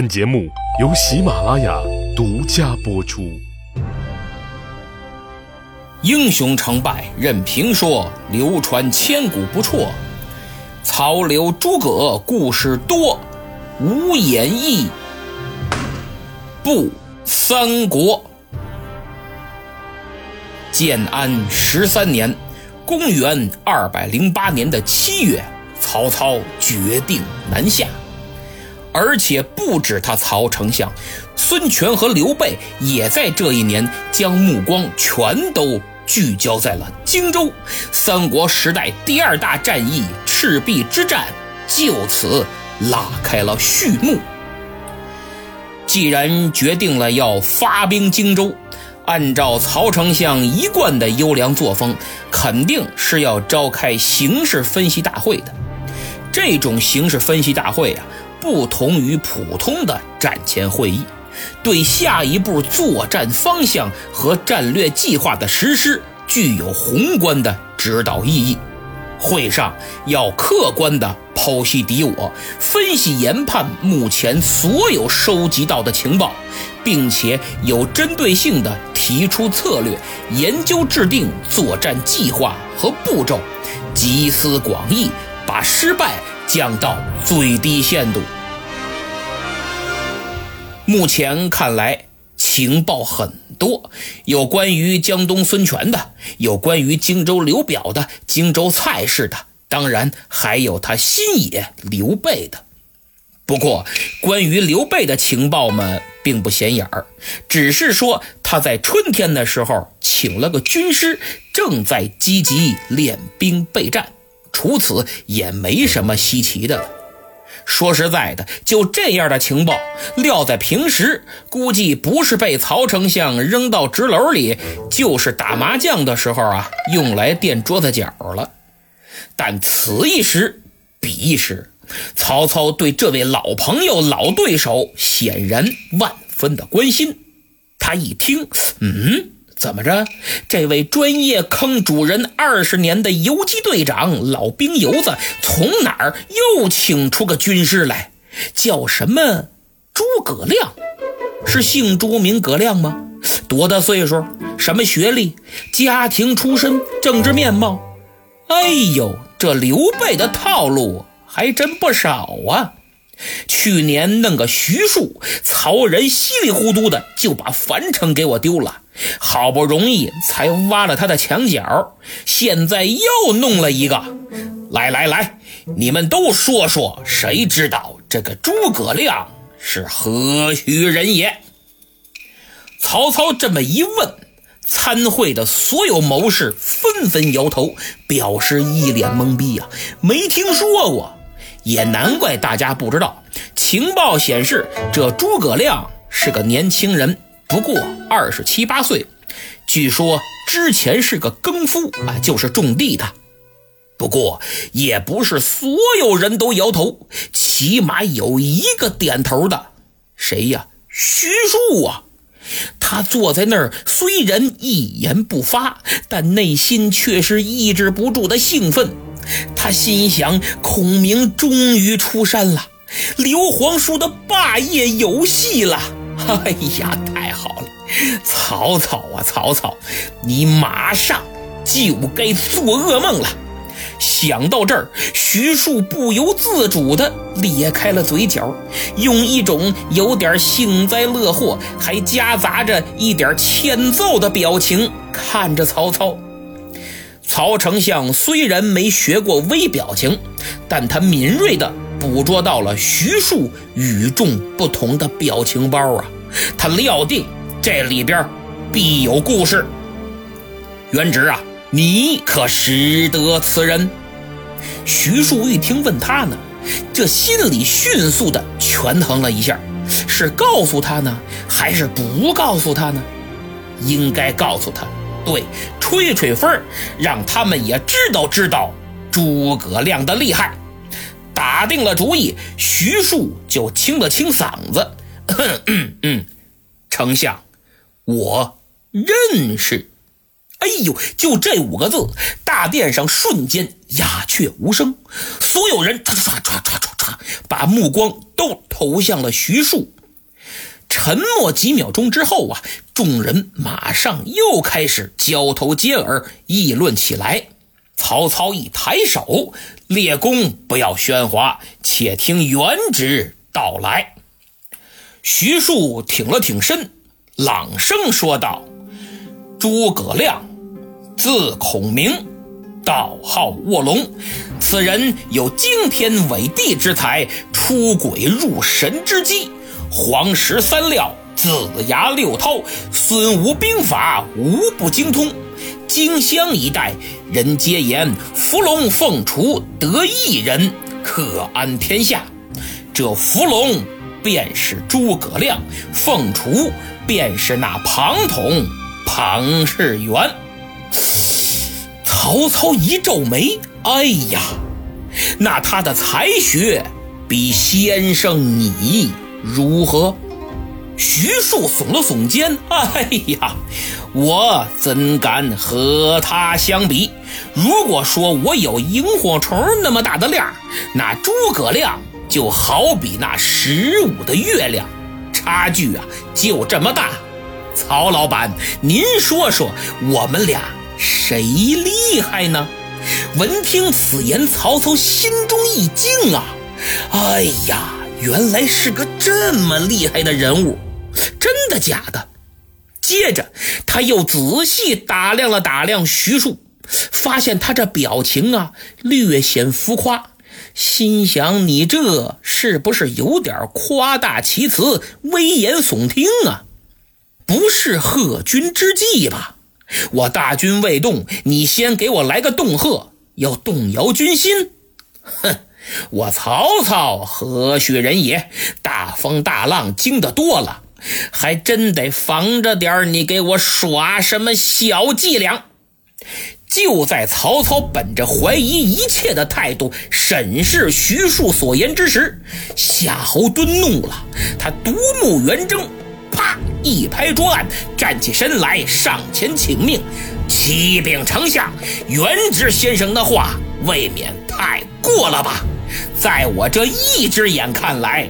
本节目由喜马拉雅独家播出。英雄成败任评说，流传千古不辍。曹刘诸葛故事多，无演义不三国。建安十三年，公元二百零八年的七月，曹操决定南下。而且不止他曹丞相，孙权和刘备也在这一年将目光全都聚焦在了荆州。三国时代第二大战役赤壁之战就此拉开了序幕。既然决定了要发兵荆州，按照曹丞相一贯的优良作风，肯定是要召开形势分析大会的。这种形势分析大会啊。不同于普通的战前会议，对下一步作战方向和战略计划的实施具有宏观的指导意义。会上要客观地剖析敌我，分析研判目前所有收集到的情报，并且有针对性地提出策略，研究制定作战计划和步骤，集思广益，把失败。降到最低限度。目前看来，情报很多，有关于江东孙权的，有关于荆州刘表的，荆州蔡氏的，当然还有他新野刘备的。不过，关于刘备的情报们并不显眼儿，只是说他在春天的时候请了个军师，正在积极练兵备战。除此也没什么稀奇的了。说实在的，就这样的情报，撂在平时，估计不是被曹丞相扔到纸篓里，就是打麻将的时候啊，用来垫桌子角了。但此一时，彼一时，曹操对这位老朋友、老对手显然万分的关心。他一听，嗯。怎么着？这位专业坑主人二十年的游击队长老兵油子，从哪儿又请出个军师来？叫什么？诸葛亮？是姓朱名葛亮吗？多大岁数？什么学历？家庭出身？政治面貌？哎呦，这刘备的套路还真不少啊！去年弄个徐庶，曹仁稀里糊涂的就把樊城给我丢了。好不容易才挖了他的墙角，现在又弄了一个。来来来，你们都说说，谁知道这个诸葛亮是何许人也？曹操这么一问，参会的所有谋士纷纷摇头，表示一脸懵逼呀，没听说过。也难怪大家不知道，情报显示这诸葛亮是个年轻人。不过二十七八岁，据说之前是个耕夫啊，就是种地的。不过也不是所有人都摇头，起码有一个点头的，谁呀？徐庶啊！他坐在那儿，虽然一言不发，但内心却是抑制不住的兴奋。他心想：孔明终于出山了，刘皇叔的霸业有戏了。哎呀，太好了！曹操啊，曹操，你马上就该做噩梦了。想到这儿，徐庶不由自主地咧开了嘴角，用一种有点幸灾乐祸，还夹杂着一点欠揍的表情看着曹操。曹丞相虽然没学过微表情，但他敏锐的捕捉到了徐庶与众不同的表情包啊。他料定这里边必有故事。元直啊，你可识得此人？徐庶一听问他呢，这心里迅速的权衡了一下，是告诉他呢，还是不告诉他呢？应该告诉他，对，吹吹风，让他们也知道知道诸葛亮的厉害。打定了主意，徐庶就清了清嗓子。嗯嗯，丞相，我认识。哎呦，就这五个字，大殿上瞬间鸦雀无声，所有人唰唰唰唰唰唰把目光都投向了徐庶。沉默几秒钟之后啊，众人马上又开始交头接耳议论起来。曹操一抬手：“列公不要喧哗，且听原旨道来。”徐庶挺了挺身，朗声说道：“诸葛亮，字孔明，道号卧龙。此人有惊天伟地之才，出鬼入神之机。”黄石三料、子牙六韬、孙吴兵法无不精通。荆襄一带人皆言伏龙凤雏得一人可安天下。这伏龙便是诸葛亮，凤雏便是那庞统庞士元。曹操一皱眉，哎呀，那他的才学比先生你。如何？徐庶耸了耸肩。哎呀，我怎敢和他相比？如果说我有萤火虫那么大的量，那诸葛亮就好比那十五的月亮，差距啊就这么大。曹老板，您说说，我们俩谁厉害呢？闻听此言，曹操心中一惊啊！哎呀！原来是个这么厉害的人物，真的假的？接着他又仔细打量了打量徐庶，发现他这表情啊略显浮夸，心想：你这是不是有点夸大其词、危言耸听啊？不是贺军之计吧？我大军未动，你先给我来个动吓，要动摇军心？哼！我曹操何许人也？大风大浪经得多了，还真得防着点你给我耍什么小伎俩。就在曹操本着怀疑一切的态度审视徐庶所言之时，夏侯惇怒了，他独目圆睁，啪一拍桌案，站起身来上前请命：“启禀丞相，元直先生的话未免太过了吧？”在我这一只眼看来，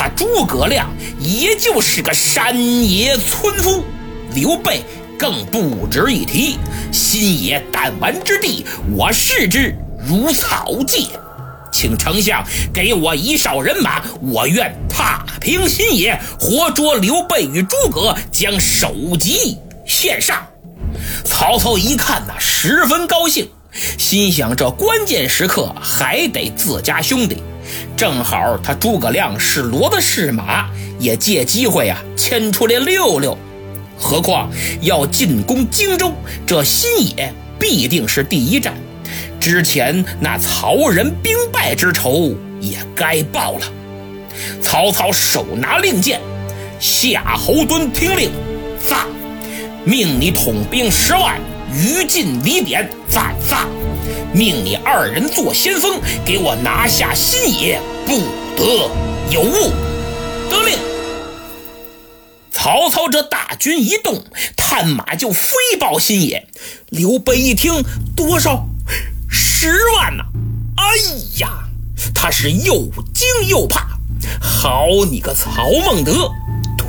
他诸葛亮也就是个山野村夫，刘备更不值一提。新野弹丸之地，我视之如草芥。请丞相给我一哨人马，我愿踏平新野，活捉刘备与诸葛，将首级献上。曹操一看呐，十分高兴。心想，这关键时刻还得自家兄弟，正好他诸葛亮是骡子是马，也借机会呀牵出来溜溜。何况要进攻荆州，这新野必定是第一战，之前那曹仁兵败之仇也该报了。曹操手拿令箭，夏侯惇听令，发，命你统兵十万。于禁、李典，在在，命你二人做先锋，给我拿下新野，不得有误。得令。曹操这大军一动，探马就飞报新野。刘备一听，多少？十万呐！哎呀，他是又惊又怕。好你个曹孟德，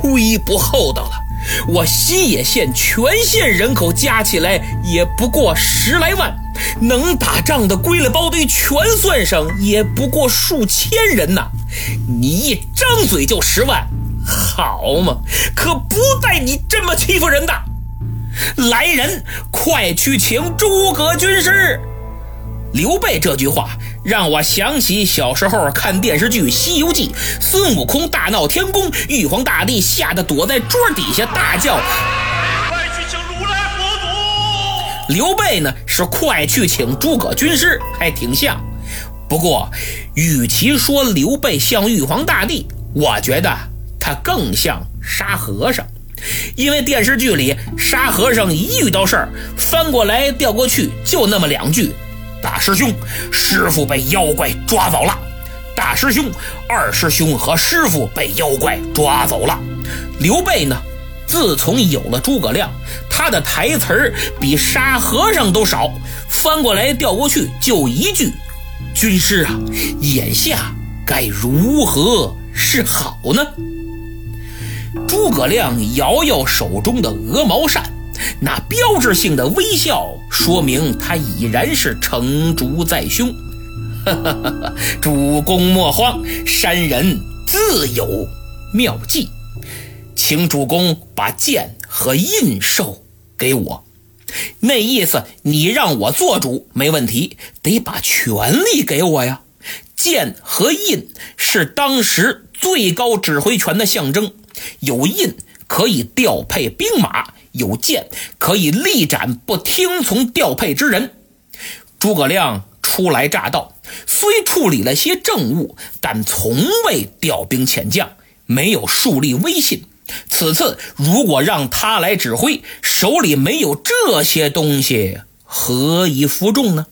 忒不厚道了。我新野县全县人口加起来也不过十来万，能打仗的归了包堆全算上也不过数千人呐！你一张嘴就十万，好嘛？可不带你这么欺负人的！来人，快去请诸葛军师！刘备这句话。让我想起小时候看电视剧《西游记》，孙悟空大闹天宫，玉皇大帝吓得躲在桌底下大叫：“快去请如来佛祖！”刘备呢是快去请诸葛军师，还挺像。不过，与其说刘备像玉皇大帝，我觉得他更像沙和尚，因为电视剧里沙和尚一遇到事儿，翻过来调过去就那么两句。大师兄，师傅被妖怪抓走了。大师兄，二师兄和师傅被妖怪抓走了。刘备呢？自从有了诸葛亮，他的台词儿比沙和尚都少，翻过来调过去就一句：“军师啊，眼下该如何是好呢？诸葛亮摇摇手中的鹅毛扇，那标志性的微笑，说明他已然是成竹在胸。哈哈哈哈主公莫慌，山人自有妙计，请主公把剑和印绶给我。那意思，你让我做主没问题，得把权力给我呀。剑和印是当时最高指挥权的象征，有印可以调配兵马，有剑可以力斩不听从调配之人。诸葛亮初来乍到，虽处理了些政务，但从未调兵遣将，没有树立威信。此次如果让他来指挥，手里没有这些东西，何以服众呢？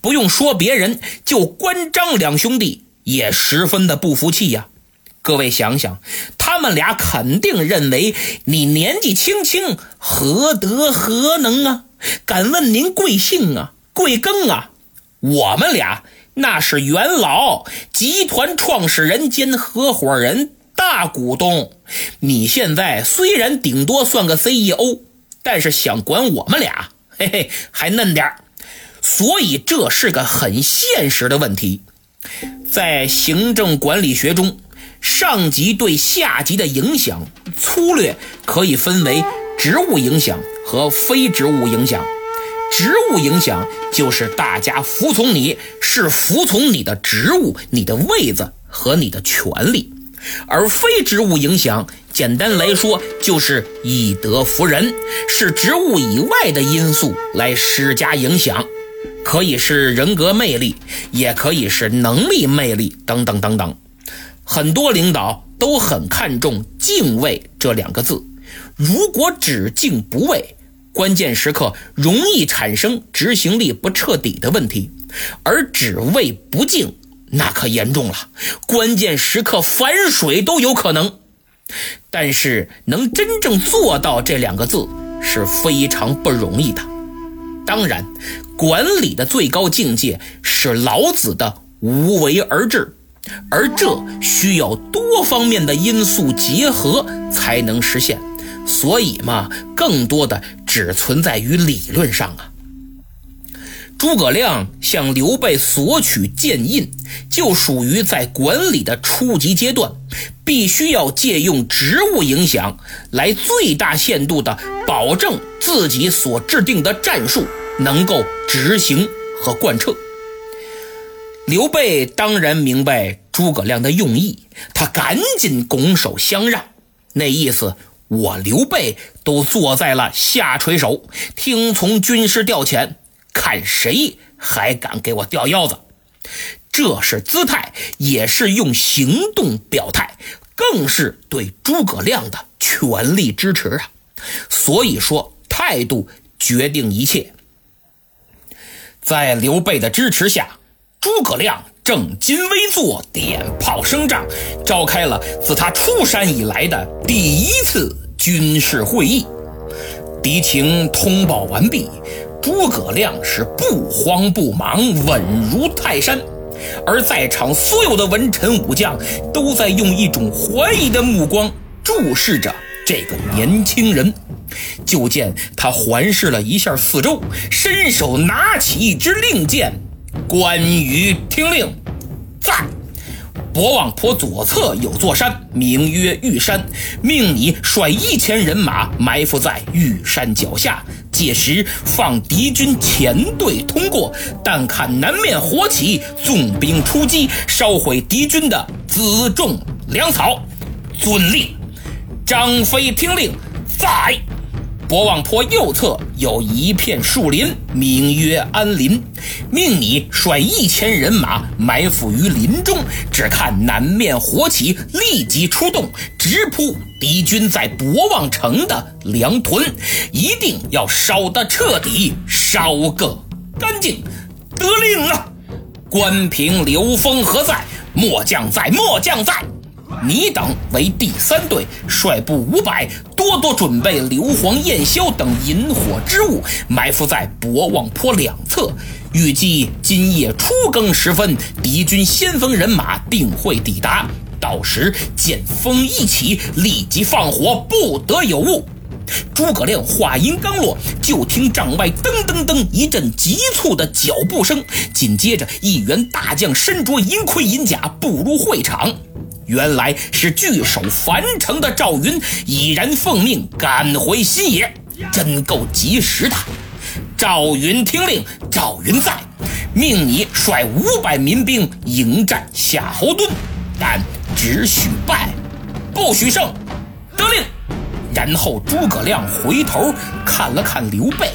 不用说别人，就关张两兄弟也十分的不服气呀。各位想想，他们俩肯定认为你年纪轻轻，何德何能啊？敢问您贵姓啊？贵庚啊？我们俩那是元老集团创始人兼合伙人。大股东，你现在虽然顶多算个 CEO，但是想管我们俩，嘿嘿，还嫩点所以这是个很现实的问题。在行政管理学中，上级对下级的影响粗略可以分为职务影响和非职务影响。职务影响就是大家服从你，是服从你的职务、你的位子和你的权利。而非职务影响，简单来说就是以德服人，是职务以外的因素来施加影响，可以是人格魅力，也可以是能力魅力等等等等。很多领导都很看重敬畏这两个字，如果只敬不畏，关键时刻容易产生执行力不彻底的问题，而只畏不敬。那可严重了，关键时刻反水都有可能。但是能真正做到这两个字是非常不容易的。当然，管理的最高境界是老子的无为而治，而这需要多方面的因素结合才能实现。所以嘛，更多的只存在于理论上啊。诸葛亮向刘备索取剑印，就属于在管理的初级阶段，必须要借用职务影响，来最大限度的保证自己所制定的战术能够执行和贯彻。刘备当然明白诸葛亮的用意，他赶紧拱手相让，那意思我刘备都坐在了下垂手，听从军师调遣。看谁还敢给我吊腰子，这是姿态，也是用行动表态，更是对诸葛亮的全力支持啊！所以说，态度决定一切。在刘备的支持下，诸葛亮正襟危坐，点炮声仗，召开了自他出山以来的第一次军事会议，敌情通报完毕。诸葛亮是不慌不忙，稳如泰山，而在场所有的文臣武将都在用一种怀疑的目光注视着这个年轻人。就见他环视了一下四周，伸手拿起一支令箭：“关羽听令，在。”博望坡左侧有座山，名曰玉山，命你率一千人马埋伏在玉山脚下，届时放敌军前队通过，但看南面火起，纵兵出击，烧毁敌军的辎重粮草。遵令。张飞听令，在。博望坡右侧有一片树林，名曰安林，命你率一千人马埋伏于林中，只看南面火起，立即出动，直扑敌军在博望城的粮屯，一定要烧得彻底，烧个干净。得令了，关平、刘封何在？末将在，末将在。你等为第三队，率部五百，多多准备硫磺、焰硝等引火之物，埋伏在博望坡两侧。预计今夜初更时分，敌军先锋人马定会抵达。到时见风一起，立即放火，不得有误。诸葛亮话音刚落，就听帐外噔噔噔一阵急促的脚步声，紧接着一员大将身着银盔银甲步入会场。原来是据守樊城的赵云已然奉命赶回新野，真够及时的。赵云听令，赵云在，命你率五百民兵迎战夏侯惇，但只许败，不许胜。得令。然后诸葛亮回头看了看刘备，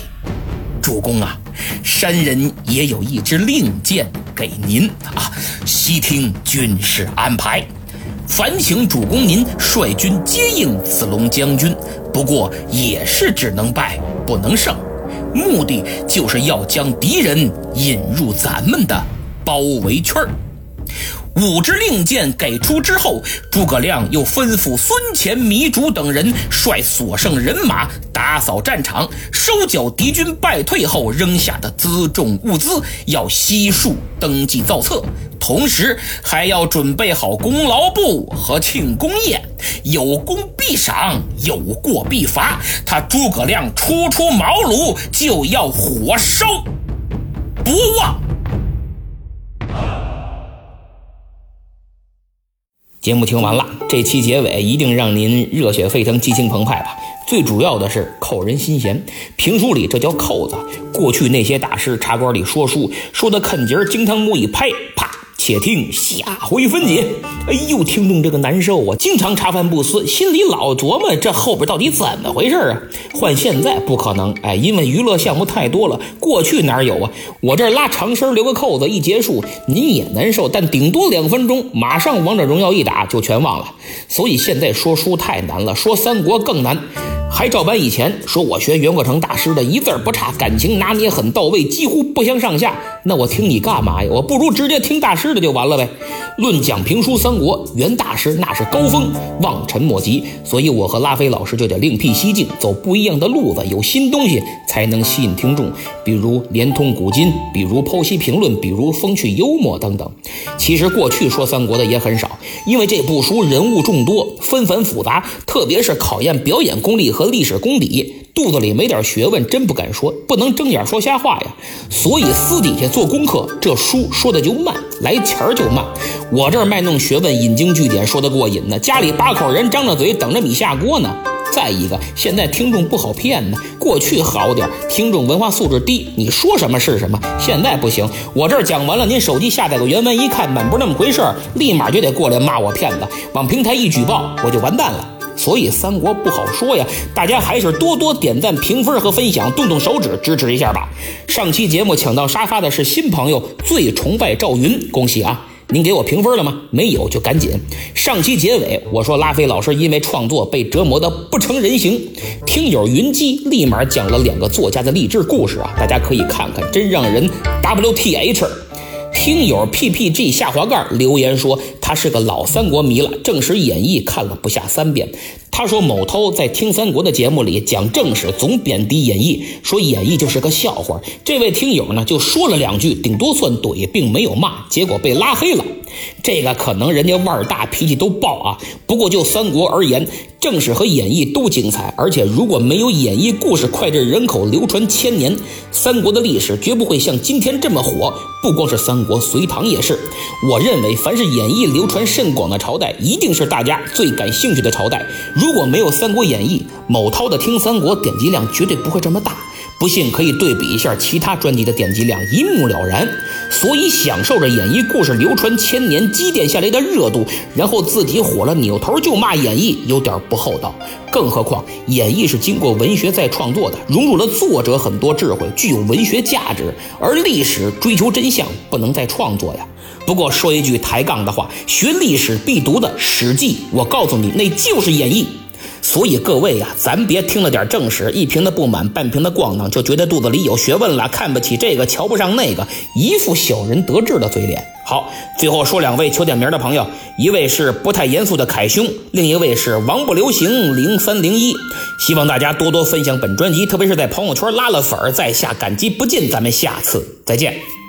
主公啊，山人也有一支令箭给您啊，悉听军事安排。烦请主公您率军接应子龙将军，不过也是只能败不能胜，目的就是要将敌人引入咱们的包围圈儿。五支令箭给出之后，诸葛亮又吩咐孙乾、糜竺等人率所剩人马打扫战场，收缴敌军败退后扔下的辎重物资，要悉数登记造册。同时还要准备好功劳簿和庆功宴，有功必赏，有过必罚。他诸葛亮初出茅庐就要火烧不忘。节目听完了，这期结尾一定让您热血沸腾、激情澎湃吧！最主要的是扣人心弦。评书里这叫扣子。过去那些大师茶馆里说书，说的啃节儿，惊堂木一拍，啪。且听下回分解。哎呦，听众这个难受啊！经常茶饭不思，心里老琢磨这后边到底怎么回事啊？换现在不可能，哎，因为娱乐项目太多了。过去哪有啊？我这拉长声留个扣子，一结束您也难受，但顶多两分钟，马上王者荣耀一打就全忘了。所以现在说书太难了，说三国更难。还照搬以前说，我学袁国成大师的一字不差，感情拿捏很到位，几乎不相上下。那我听你干嘛呀？我不如直接听大师的就完了呗。论讲评书三国，袁大师那是高峰，望尘莫及。所以我和拉菲老师就得另辟蹊径，走不一样的路子，有新东西才能吸引听众。比如连通古今，比如剖析评论，比如风趣幽默等等。其实过去说三国的也很少，因为这部书人物众多，纷繁复杂，特别是考验表演功力和。和历史功底，肚子里没点学问，真不敢说，不能睁眼说瞎话呀。所以私底下做功课，这书说的就慢，来钱儿就慢。我这儿卖弄学问，引经据典，说的过瘾呢。家里八口人张着嘴等着米下锅呢。再一个，现在听众不好骗呢。过去好点，听众文化素质低，你说什么是什么。现在不行，我这儿讲完了，您手机下载个原文一看，满不是那么回事儿，立马就得过来骂我骗子，往平台一举报，我就完蛋了。所以三国不好说呀，大家还是多多点赞、评分和分享，动动手指支持一下吧。上期节目抢到沙发的是新朋友，最崇拜赵云，恭喜啊！您给我评分了吗？没有就赶紧。上期结尾我说拉菲老师因为创作被折磨得不成人形，听友云姬立马讲了两个作家的励志故事啊，大家可以看看，真让人 WTH。听友 ppg 下滑盖留言说，他是个老三国迷了，正史演义看了不下三遍。他说某涛在听三国的节目里讲正史，总贬低演义，说演义就是个笑话。这位听友呢就说了两句，顶多算怼，并没有骂，结果被拉黑了。这个可能人家腕儿大，脾气都爆啊。不过就三国而言，正史和演义都精彩，而且如果没有演义故事脍炙人口、流传千年，三国的历史绝不会像今天这么火。不光是三国，隋唐也是。我认为，凡是演义流传甚广的朝代，一定是大家最感兴趣的朝代。如如果没有《三国演义》，某涛的听三国点击量绝对不会这么大。不信可以对比一下其他专辑的点击量，一目了然。所以享受着演绎故事流传千年积淀下来的热度，然后自己火了扭头就骂演绎，有点不厚道。更何况演绎是经过文学再创作的，融入了作者很多智慧，具有文学价值。而历史追求真相，不能再创作呀。不过说一句抬杠的话，学历史必读的《史记》，我告诉你，那就是演绎。所以各位呀，咱别听了点正史，一瓶的不满，半瓶的咣当，就觉得肚子里有学问了，看不起这个，瞧不上那个，一副小人得志的嘴脸。好，最后说两位求点名的朋友，一位是不太严肃的凯兄，另一位是王不留行零三零一。希望大家多多分享本专辑，特别是在朋友圈拉了粉儿，在下感激不尽。咱们下次再见。